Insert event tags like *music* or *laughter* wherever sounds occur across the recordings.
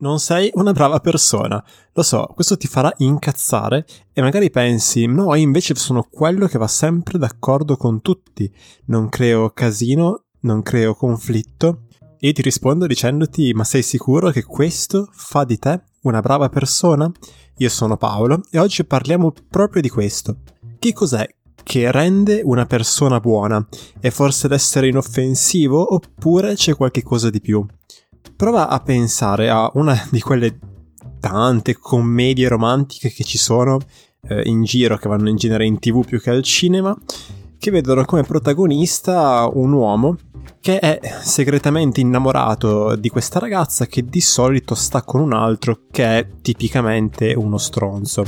non sei una brava persona. Lo so, questo ti farà incazzare e magari pensi, no, invece sono quello che va sempre d'accordo con tutti. Non creo casino, non creo conflitto. E ti rispondo dicendoti, ma sei sicuro che questo fa di te una brava persona? Io sono Paolo e oggi parliamo proprio di questo. Che cos'è che rende una persona buona? È forse l'essere inoffensivo oppure c'è qualche cosa di più? Prova a pensare a una *laughs* di quelle tante commedie romantiche che ci sono eh, in giro, che vanno in genere in tv più che al cinema, che vedono come protagonista un uomo che è segretamente innamorato di questa ragazza che di solito sta con un altro che è tipicamente uno stronzo.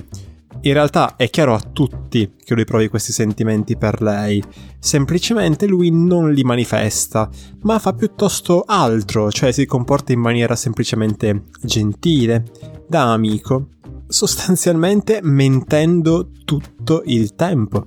In realtà è chiaro a tutti che lui provi questi sentimenti per lei, semplicemente lui non li manifesta, ma fa piuttosto altro, cioè si comporta in maniera semplicemente gentile, da amico, sostanzialmente mentendo tutto il tempo.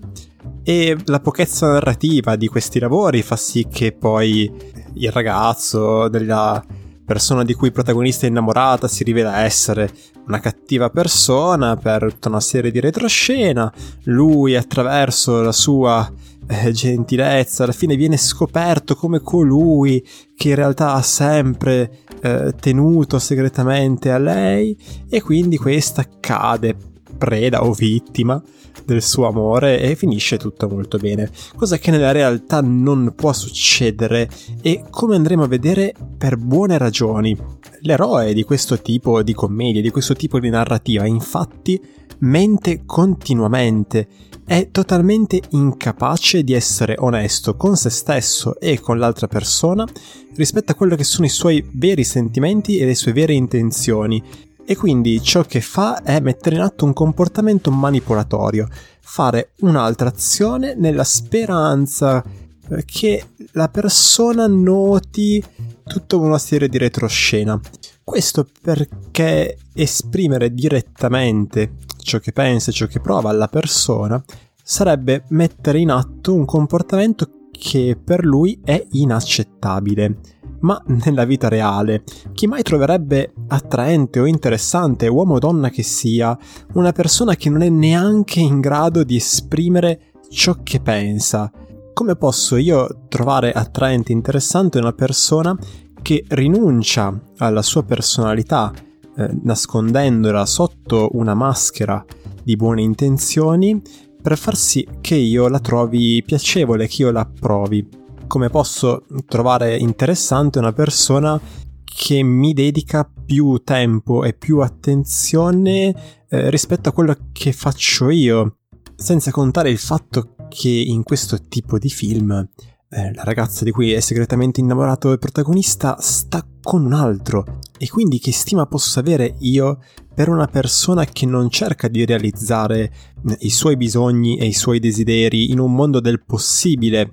E la pochezza narrativa di questi lavori fa sì che poi il ragazzo della persona di cui il protagonista è innamorata si rivela essere una cattiva persona per tutta una serie di retroscena, lui attraverso la sua eh, gentilezza alla fine viene scoperto come colui che in realtà ha sempre eh, tenuto segretamente a lei e quindi questa cade preda o vittima del suo amore e finisce tutto molto bene, cosa che nella realtà non può succedere e come andremo a vedere per buone ragioni. L'eroe di questo tipo di commedia, di questo tipo di narrativa, infatti, mente continuamente, è totalmente incapace di essere onesto con se stesso e con l'altra persona rispetto a quello che sono i suoi veri sentimenti e le sue vere intenzioni e quindi ciò che fa è mettere in atto un comportamento manipolatorio, fare un'altra azione nella speranza eh, che la persona noti tutta una serie di retroscena. Questo perché esprimere direttamente ciò che pensa e ciò che prova alla persona sarebbe mettere in atto un comportamento che per lui è inaccettabile ma nella vita reale, chi mai troverebbe attraente o interessante, uomo o donna che sia, una persona che non è neanche in grado di esprimere ciò che pensa? Come posso io trovare attraente e interessante una persona che rinuncia alla sua personalità, eh, nascondendola sotto una maschera di buone intenzioni, per far sì che io la trovi piacevole, che io la approvi? Come posso trovare interessante una persona che mi dedica più tempo e più attenzione eh, rispetto a quello che faccio io, senza contare il fatto che in questo tipo di film eh, la ragazza di cui è segretamente innamorato il protagonista sta con un altro e quindi che stima posso avere io per una persona che non cerca di realizzare eh, i suoi bisogni e i suoi desideri in un mondo del possibile,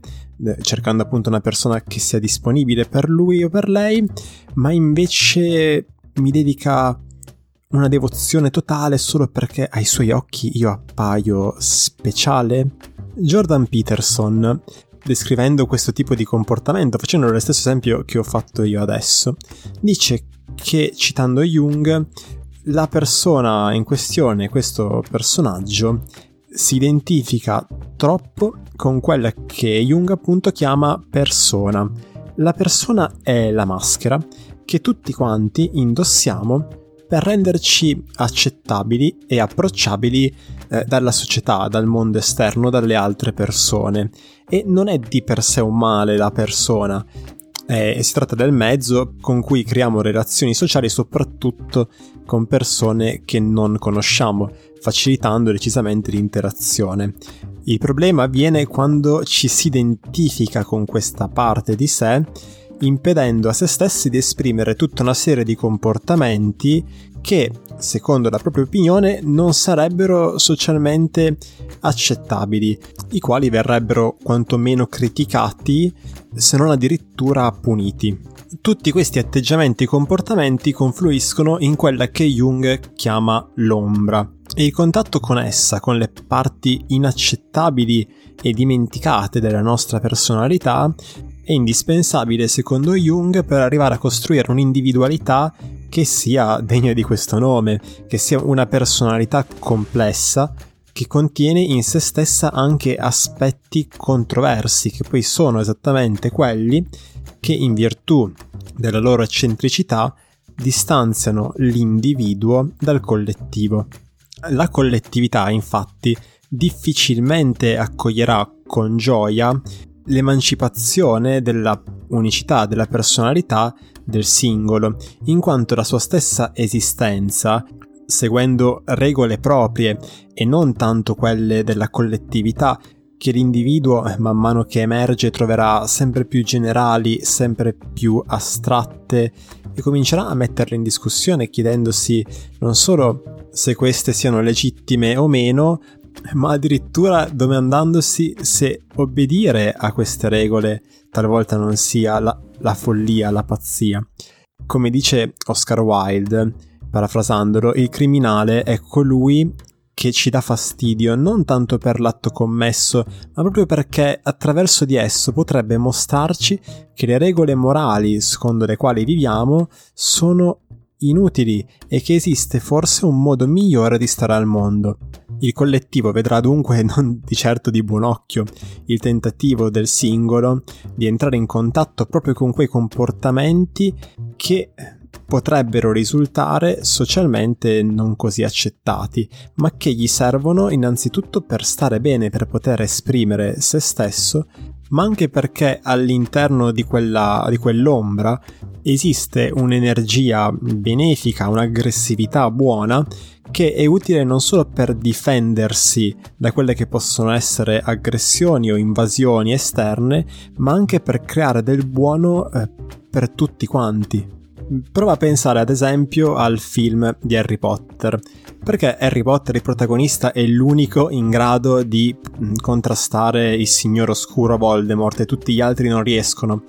cercando appunto una persona che sia disponibile per lui o per lei, ma invece mi dedica una devozione totale solo perché ai suoi occhi io appaio speciale? Jordan Peterson, descrivendo questo tipo di comportamento, facendo lo stesso esempio che ho fatto io adesso, dice che, citando Jung, la persona in questione, questo personaggio, si identifica troppo con quella che Jung appunto chiama persona. La persona è la maschera che tutti quanti indossiamo per renderci accettabili e approcciabili eh, dalla società, dal mondo esterno, dalle altre persone. E non è di per sé un male la persona, eh, si tratta del mezzo con cui creiamo relazioni sociali soprattutto con persone che non conosciamo, facilitando decisamente l'interazione. Il problema avviene quando ci si identifica con questa parte di sé, impedendo a se stessi di esprimere tutta una serie di comportamenti che, secondo la propria opinione, non sarebbero socialmente accettabili, i quali verrebbero quantomeno criticati, se non addirittura puniti. Tutti questi atteggiamenti e comportamenti confluiscono in quella che Jung chiama l'ombra, e il contatto con essa, con le parti inaccettabili e dimenticate della nostra personalità, è indispensabile secondo Jung per arrivare a costruire un'individualità che sia degno di questo nome, che sia una personalità complessa che contiene in se stessa anche aspetti controversi, che poi sono esattamente quelli che in virtù della loro eccentricità distanziano l'individuo dal collettivo. La collettività, infatti, difficilmente accoglierà con gioia l'emancipazione della unicità della personalità del singolo, in quanto la sua stessa esistenza seguendo regole proprie e non tanto quelle della collettività che l'individuo man mano che emerge troverà sempre più generali, sempre più astratte e comincerà a metterle in discussione chiedendosi non solo se queste siano legittime o meno, ma addirittura domandandosi se obbedire a queste regole talvolta non sia la, la follia, la pazzia. Come dice Oscar Wilde, parafrasandolo, il criminale è colui che ci dà fastidio non tanto per l'atto commesso, ma proprio perché attraverso di esso potrebbe mostrarci che le regole morali secondo le quali viviamo sono inutili e che esiste forse un modo migliore di stare al mondo. Il collettivo vedrà dunque *laughs* non di certo di buon occhio il tentativo del singolo di entrare in contatto proprio con quei comportamenti che potrebbero risultare socialmente non così accettati, ma che gli servono innanzitutto per stare bene, per poter esprimere se stesso, ma anche perché all'interno di, quella, di quell'ombra esiste un'energia benefica, un'aggressività buona che è utile non solo per difendersi da quelle che possono essere aggressioni o invasioni esterne, ma anche per creare del buono eh, per tutti quanti. Prova a pensare ad esempio al film di Harry Potter, perché Harry Potter, il protagonista, è l'unico in grado di mm, contrastare il signor oscuro Voldemort e tutti gli altri non riescono.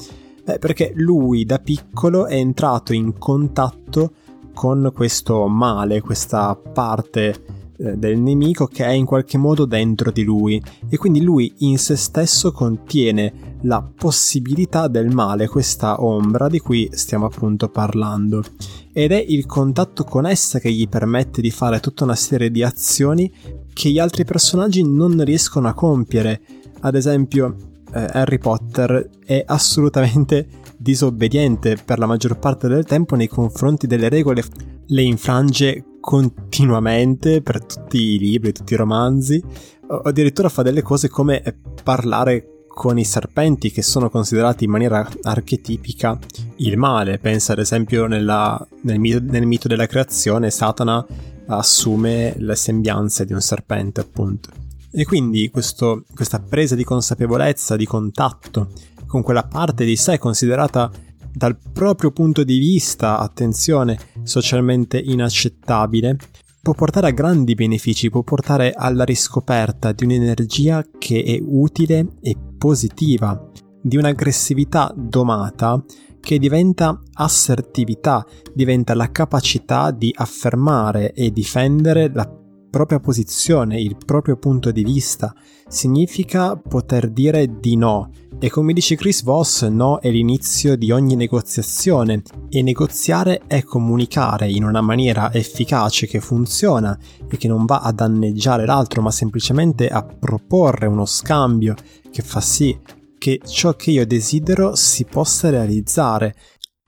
Beh, perché lui da piccolo è entrato in contatto con questo male, questa parte del nemico che è in qualche modo dentro di lui. E quindi lui in se stesso contiene la possibilità del male, questa ombra di cui stiamo appunto parlando. Ed è il contatto con essa che gli permette di fare tutta una serie di azioni che gli altri personaggi non riescono a compiere. Ad esempio, eh, Harry Potter è assolutamente disobbediente per la maggior parte del tempo nei confronti delle regole, le infrange continuamente per tutti i libri, tutti i romanzi, o addirittura fa delle cose come parlare con i serpenti che sono considerati in maniera archetipica il male. Pensa ad esempio nella, nel, nel, mito della creazione Satana assume le sembianze di un serpente appunto. E quindi questo, questa presa di consapevolezza, di contatto con quella parte di sé considerata dal proprio punto di vista, attenzione, socialmente inaccettabile, può portare a grandi benefici, può portare alla riscoperta di un'energia che è utile e positiva, di un'aggressività domata che diventa assertività, diventa la capacità di affermare e difendere la propria posizione, il proprio punto di vista. Significa poter dire di no, e come dice Chris Voss, no è l'inizio di ogni negoziazione e negoziare è comunicare in una maniera efficace che funziona e che non va a danneggiare l'altro ma semplicemente a proporre uno scambio che fa sì che ciò che io desidero si possa realizzare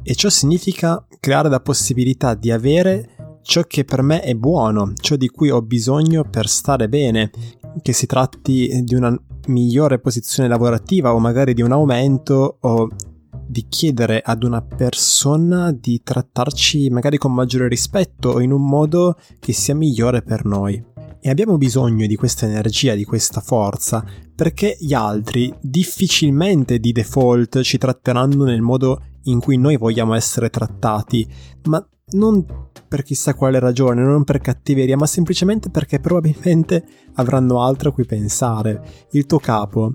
e ciò significa creare la possibilità di avere ciò che per me è buono, ciò di cui ho bisogno per stare bene, che si tratti di una migliore posizione lavorativa o magari di un aumento o di chiedere ad una persona di trattarci magari con maggiore rispetto o in un modo che sia migliore per noi. E abbiamo bisogno di questa energia, di questa forza, perché gli altri difficilmente di default ci tratteranno nel modo in cui noi vogliamo essere trattati, ma non per chissà quale ragione, non per cattiveria, ma semplicemente perché probabilmente avranno altro a cui pensare. Il tuo capo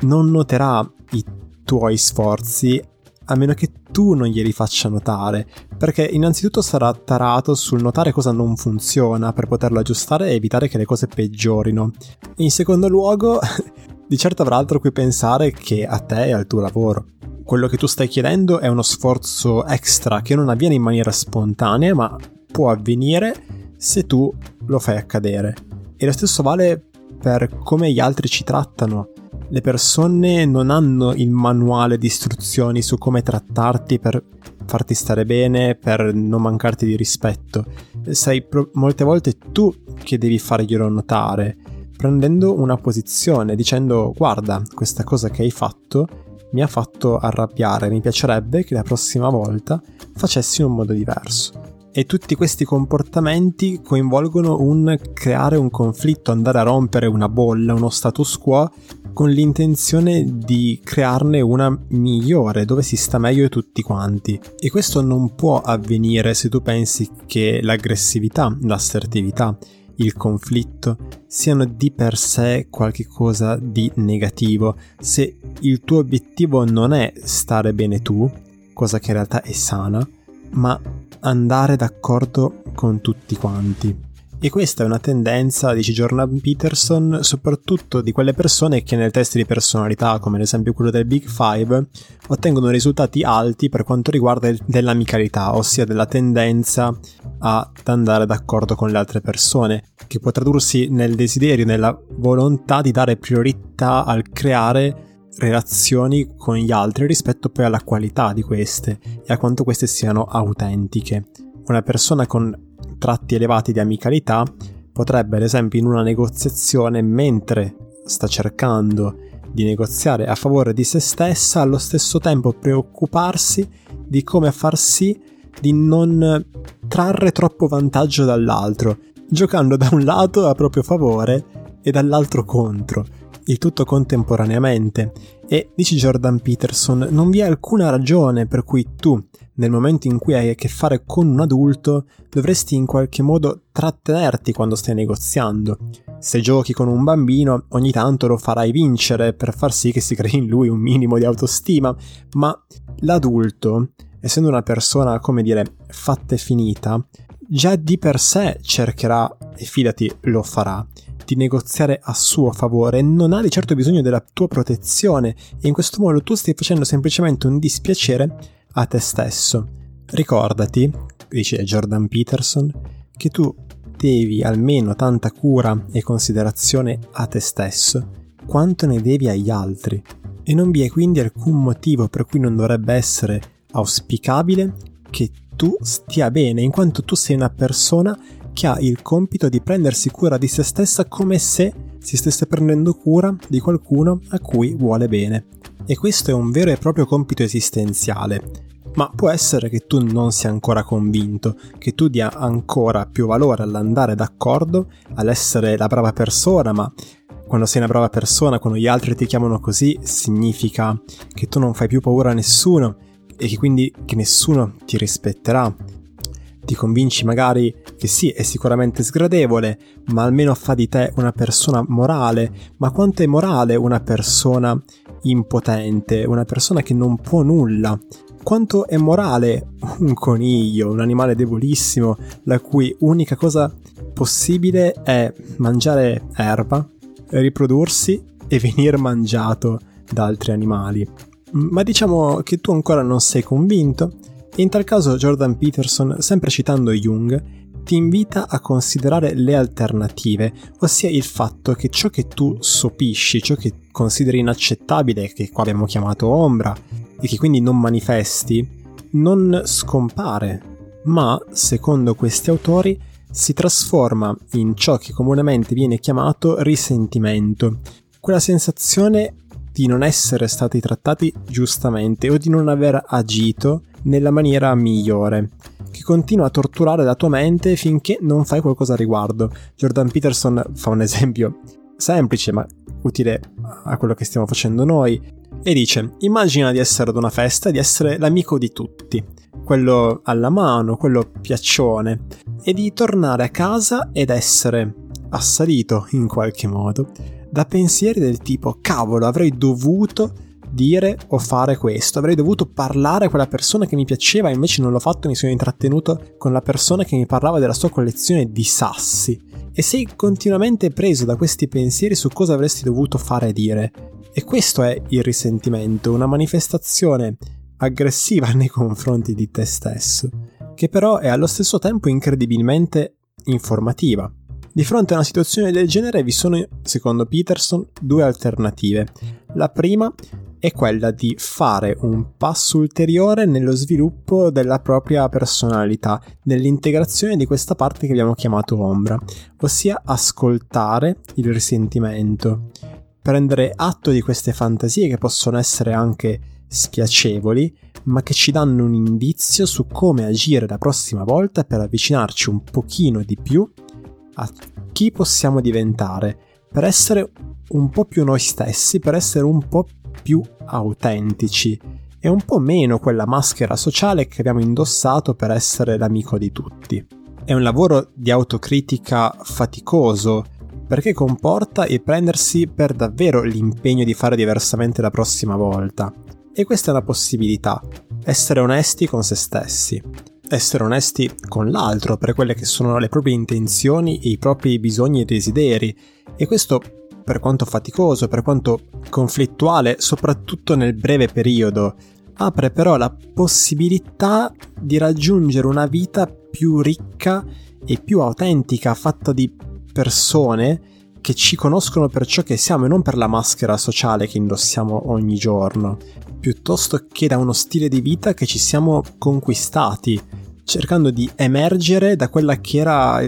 non noterà i tuoi sforzi a meno che tu non glieli faccia notare, perché innanzitutto sarà tarato sul notare cosa non funziona per poterlo aggiustare e evitare che le cose peggiorino. In secondo luogo, *laughs* di certo avrà altro a cui pensare che a te e al tuo lavoro. Quello che tu stai chiedendo è uno sforzo extra che non avviene in maniera spontanea, ma può avvenire se tu lo fai accadere. E lo stesso vale per come gli altri ci trattano. Le persone non hanno il manuale di istruzioni su come trattarti per farti stare bene, per non mancarti di rispetto. Sei pro- molte volte tu che devi farglielo notare, prendendo una posizione, dicendo guarda, questa cosa che hai fatto mi ha fatto arrabbiare, mi piacerebbe che la prossima volta facessi in un modo diverso. E tutti questi comportamenti coinvolgono un creare un conflitto, andare a rompere una bolla, uno status quo, con l'intenzione di crearne una migliore, dove si sta meglio tutti quanti. E questo non può avvenire se tu pensi che l'aggressività, l'assertività, il conflitto siano di per sé qualcosa di negativo, se il tuo obiettivo non è stare bene tu, cosa che in realtà è sana, ma andare d'accordo con tutti quanti. E questa è una tendenza, dice Jordan Peterson, soprattutto di quelle persone che nel test di personalità, come ad esempio quello del Big Five, ottengono risultati alti per quanto riguarda dell'amicalità, ossia della tendenza ad andare d'accordo con le altre persone, che può tradursi nel desiderio, nella volontà di dare priorità al creare relazioni con gli altri rispetto poi alla qualità di queste e a quanto queste siano autentiche. Una persona con tratti elevati di amicalità, potrebbe ad esempio in una negoziazione, mentre sta cercando di negoziare a favore di se stessa, allo stesso tempo preoccuparsi di come far sì di non trarre troppo vantaggio dall'altro, giocando da un lato a proprio favore e dall'altro contro, il tutto contemporaneamente. E, dice Jordan Peterson, non vi è alcuna ragione per cui tu, nel momento in cui hai a che fare con un adulto, dovresti in qualche modo trattenerti quando stai negoziando. Se giochi con un bambino, ogni tanto lo farai vincere per far sì che si crei in lui un minimo di autostima, ma l'adulto, essendo una persona, come dire, fatta e finita, già di per sé cercherà, e fidati, lo farà, di negoziare a suo favore, non ha di certo bisogno della tua protezione e in questo modo tu stai facendo semplicemente un dispiacere a te stesso. Ricordati, dice Jordan Peterson, che tu devi almeno tanta cura e considerazione a te stesso quanto ne devi agli altri e non vi è quindi alcun motivo per cui non dovrebbe essere auspicabile che tu stia bene in quanto tu sei una persona che ha il compito di prendersi cura di se stessa come se si stesse prendendo cura di qualcuno a cui vuole bene. E questo è un vero e proprio compito esistenziale. Ma può essere che tu non sia ancora convinto, che tu dia ancora più valore all'andare d'accordo, all'essere la brava persona, ma quando sei una brava persona, quando gli altri ti chiamano così, significa che tu non fai più paura a nessuno e che quindi che nessuno ti rispetterà. Ti convinci magari che sì, è sicuramente sgradevole, ma almeno fa di te una persona morale. Ma quanto è morale una persona impotente, una persona che non può nulla? Quanto è morale un coniglio, un animale debolissimo, la cui unica cosa possibile è mangiare erba, riprodursi e venire mangiato da altri animali? Ma diciamo che tu ancora non sei convinto? In tal caso Jordan Peterson, sempre citando Jung, ti invita a considerare le alternative, ossia il fatto che ciò che tu sopisci, ciò che consideri inaccettabile, che qua abbiamo chiamato ombra, e che quindi non manifesti, non scompare, ma, secondo questi autori, si trasforma in ciò che comunemente viene chiamato risentimento, quella sensazione di non essere stati trattati giustamente o di non aver agito nella maniera migliore, che continua a torturare la tua mente finché non fai qualcosa a riguardo. Jordan Peterson fa un esempio semplice ma utile a quello che stiamo facendo noi e dice immagina di essere ad una festa e di essere l'amico di tutti, quello alla mano, quello piaccione, e di tornare a casa ed essere assalito in qualche modo da pensieri del tipo cavolo avrei dovuto dire o fare questo, avrei dovuto parlare a quella persona che mi piaceva e invece non l'ho fatto, mi sono intrattenuto con la persona che mi parlava della sua collezione di sassi. E sei continuamente preso da questi pensieri su cosa avresti dovuto fare e dire. E questo è il risentimento, una manifestazione aggressiva *laughs* nei confronti di te stesso, che però è allo stesso tempo incredibilmente informativa. Di fronte a una situazione del genere vi sono, secondo Peterson, due alternative. La prima è quella di fare un passo ulteriore nello sviluppo della propria personalità, nell'integrazione di questa parte che abbiamo chiamato ombra, ossia ascoltare il risentimento, prendere atto di queste fantasie che possono essere anche spiacevoli, ma che ci danno un indizio su come agire la prossima volta per avvicinarci un pochino di più a chi possiamo diventare, per essere un po' più noi stessi, per essere un po' più autentici e un po' meno quella maschera sociale che abbiamo indossato per essere l'amico di tutti. È un lavoro di autocritica faticoso perché comporta il prendersi per davvero l'impegno di fare diversamente la prossima volta. E questa è una possibilità, essere onesti con se stessi, essere onesti con l'altro per quelle che sono le proprie intenzioni e i propri bisogni e desideri. E questo per quanto faticoso, per quanto conflittuale, soprattutto nel breve periodo, apre però la possibilità di raggiungere una vita più ricca e più autentica, fatta di persone che ci conoscono per ciò che siamo e non per la maschera sociale che indossiamo ogni giorno, piuttosto che da uno stile di vita che ci siamo conquistati, cercando di emergere da quella che era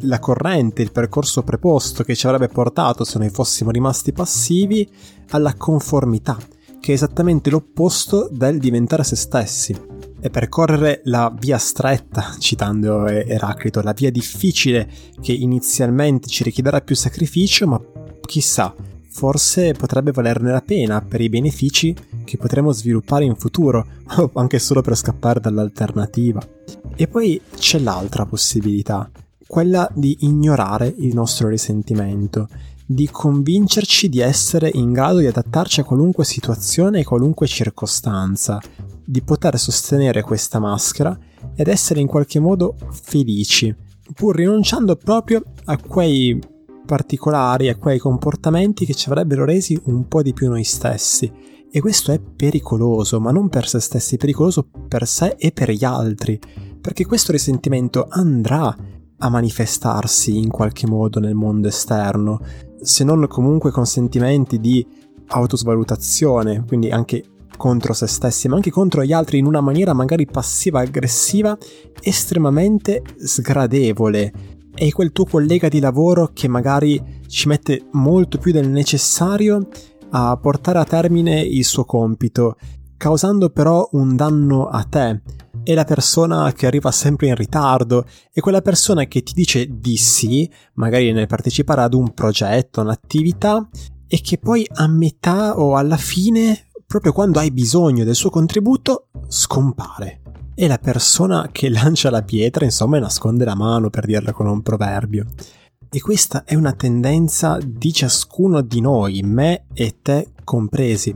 la corrente, il percorso preposto che ci avrebbe portato, se noi fossimo rimasti passivi, alla conformità, che è esattamente l'opposto del diventare se stessi. E percorrere la via stretta, citando Eraclito, la via difficile che inizialmente ci richiederà più sacrificio, ma chissà, forse potrebbe valerne la pena per i benefici che potremo sviluppare in futuro, *laughs* o anche solo per scappare dall'alternativa. E poi c'è l'altra possibilità, quella di ignorare il nostro risentimento, di convincerci di essere in grado di adattarci a qualunque situazione e qualunque circostanza, di poter sostenere questa maschera ed essere in qualche modo felici, pur rinunciando proprio a quei particolari, a quei comportamenti che ci avrebbero resi un po' di più noi stessi. E questo è pericoloso, ma non per se stessi, pericoloso per sé e per gli altri, perché questo risentimento andrà a manifestarsi in qualche modo nel mondo esterno, se non comunque con sentimenti di autosvalutazione, quindi anche contro se stessi, ma anche contro gli altri in una maniera magari passiva-aggressiva, estremamente sgradevole. E quel tuo collega di lavoro che magari ci mette molto più del necessario a portare a termine il suo compito, causando però un danno a te, è la persona che arriva sempre in ritardo, è quella persona che ti dice di sì, magari nel partecipare ad un progetto, un'attività, e che poi a metà o alla fine, proprio quando hai bisogno del suo contributo, scompare. È la persona che lancia la pietra, insomma, e nasconde la mano, per dirla con un proverbio. E questa è una tendenza di ciascuno di noi, me e te compresi.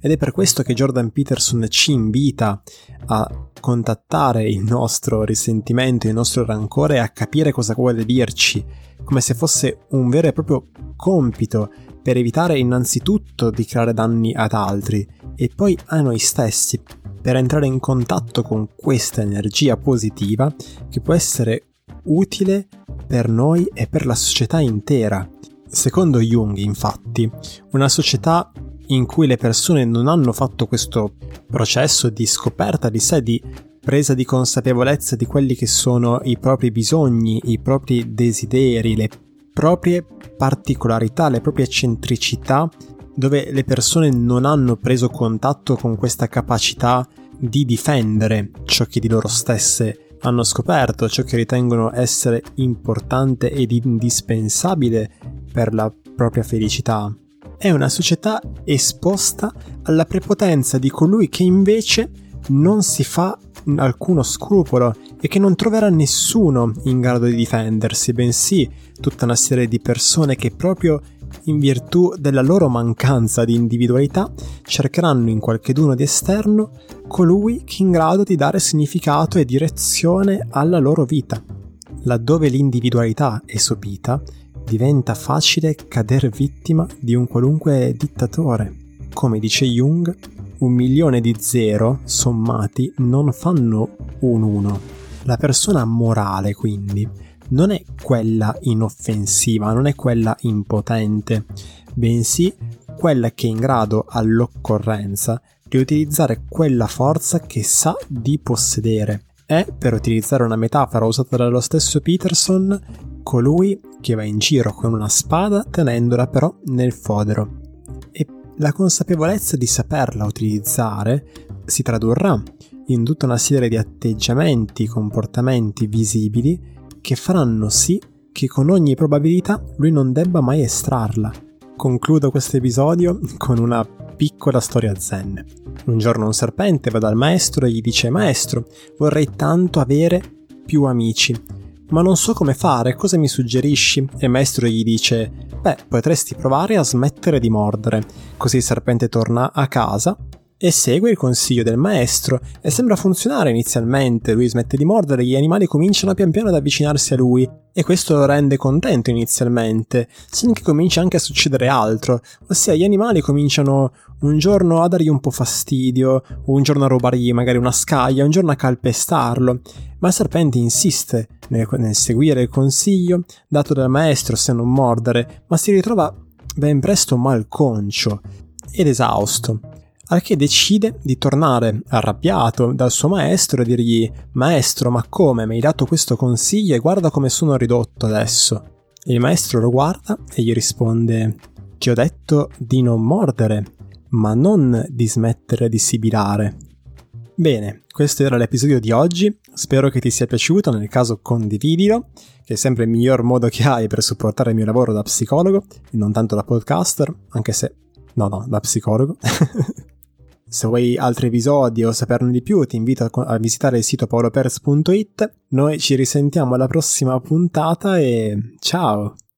Ed è per questo che Jordan Peterson ci invita a contattare il nostro risentimento, il nostro rancore e a capire cosa vuole dirci, come se fosse un vero e proprio compito per evitare innanzitutto di creare danni ad altri e poi a noi stessi, per entrare in contatto con questa energia positiva che può essere utile per noi e per la società intera. Secondo Jung, infatti, una società in cui le persone non hanno fatto questo processo di scoperta di sé, di presa di consapevolezza di quelli che sono i propri bisogni, i propri desideri, le proprie particolarità, le proprie eccentricità, dove le persone non hanno preso contatto con questa capacità di difendere ciò che di loro stesse hanno scoperto, ciò che ritengono essere importante ed indispensabile per la propria felicità. È una società esposta alla prepotenza di colui che invece non si fa alcuno scrupolo e che non troverà nessuno in grado di difendersi, bensì tutta una serie di persone che proprio in virtù della loro mancanza di individualità cercheranno in qualcheduno di esterno colui che è in grado di dare significato e direzione alla loro vita. Laddove l'individualità è sopita, diventa facile cadere vittima di un qualunque dittatore. Come dice Jung, un milione di zero sommati non fanno un uno. La persona morale, quindi, non è quella inoffensiva, non è quella impotente, bensì quella che è in grado all'occorrenza di utilizzare quella forza che sa di possedere. È, per utilizzare una metafora usata dallo stesso Peterson, colui che va in giro con una spada tenendola però nel fodero. E la consapevolezza di saperla utilizzare si tradurrà in tutta una serie di atteggiamenti, comportamenti visibili che faranno sì che con ogni probabilità lui non debba mai estrarla. Concludo questo episodio con una piccola storia zen. Un giorno un serpente va dal maestro e gli dice Maestro, vorrei tanto avere più amici, ma non so come fare, cosa mi suggerisci? E il maestro gli dice Beh, potresti provare a smettere di mordere. Così il serpente torna a casa e segue il consiglio del maestro e sembra funzionare inizialmente, lui smette di mordere, gli animali cominciano pian piano ad avvicinarsi a lui e questo lo rende contento inizialmente, sin che comincia anche a succedere altro, ossia gli animali cominciano un giorno a dargli un po' fastidio, un giorno a rubargli magari una scaglia, un giorno a calpestarlo, ma il serpente insiste nel, nel seguire il consiglio dato dal maestro se non mordere, ma si ritrova ben presto malconcio ed esausto al che decide di tornare arrabbiato dal suo maestro e dirgli Maestro, ma come mi hai dato questo consiglio e guarda come sono ridotto adesso? Il maestro lo guarda e gli risponde Ti ho detto di non mordere, ma non di smettere di sibilare. Bene, questo era l'episodio di oggi, spero che ti sia piaciuto, nel caso condividilo, che è sempre il miglior modo che hai per supportare il mio lavoro da psicologo e non tanto da podcaster, anche se... no, no, da psicologo. *laughs* Se vuoi altri episodi o saperne di più, ti invito a, visitare il sito paoloperz.it. Noi ci risentiamo alla prossima puntata e ciao!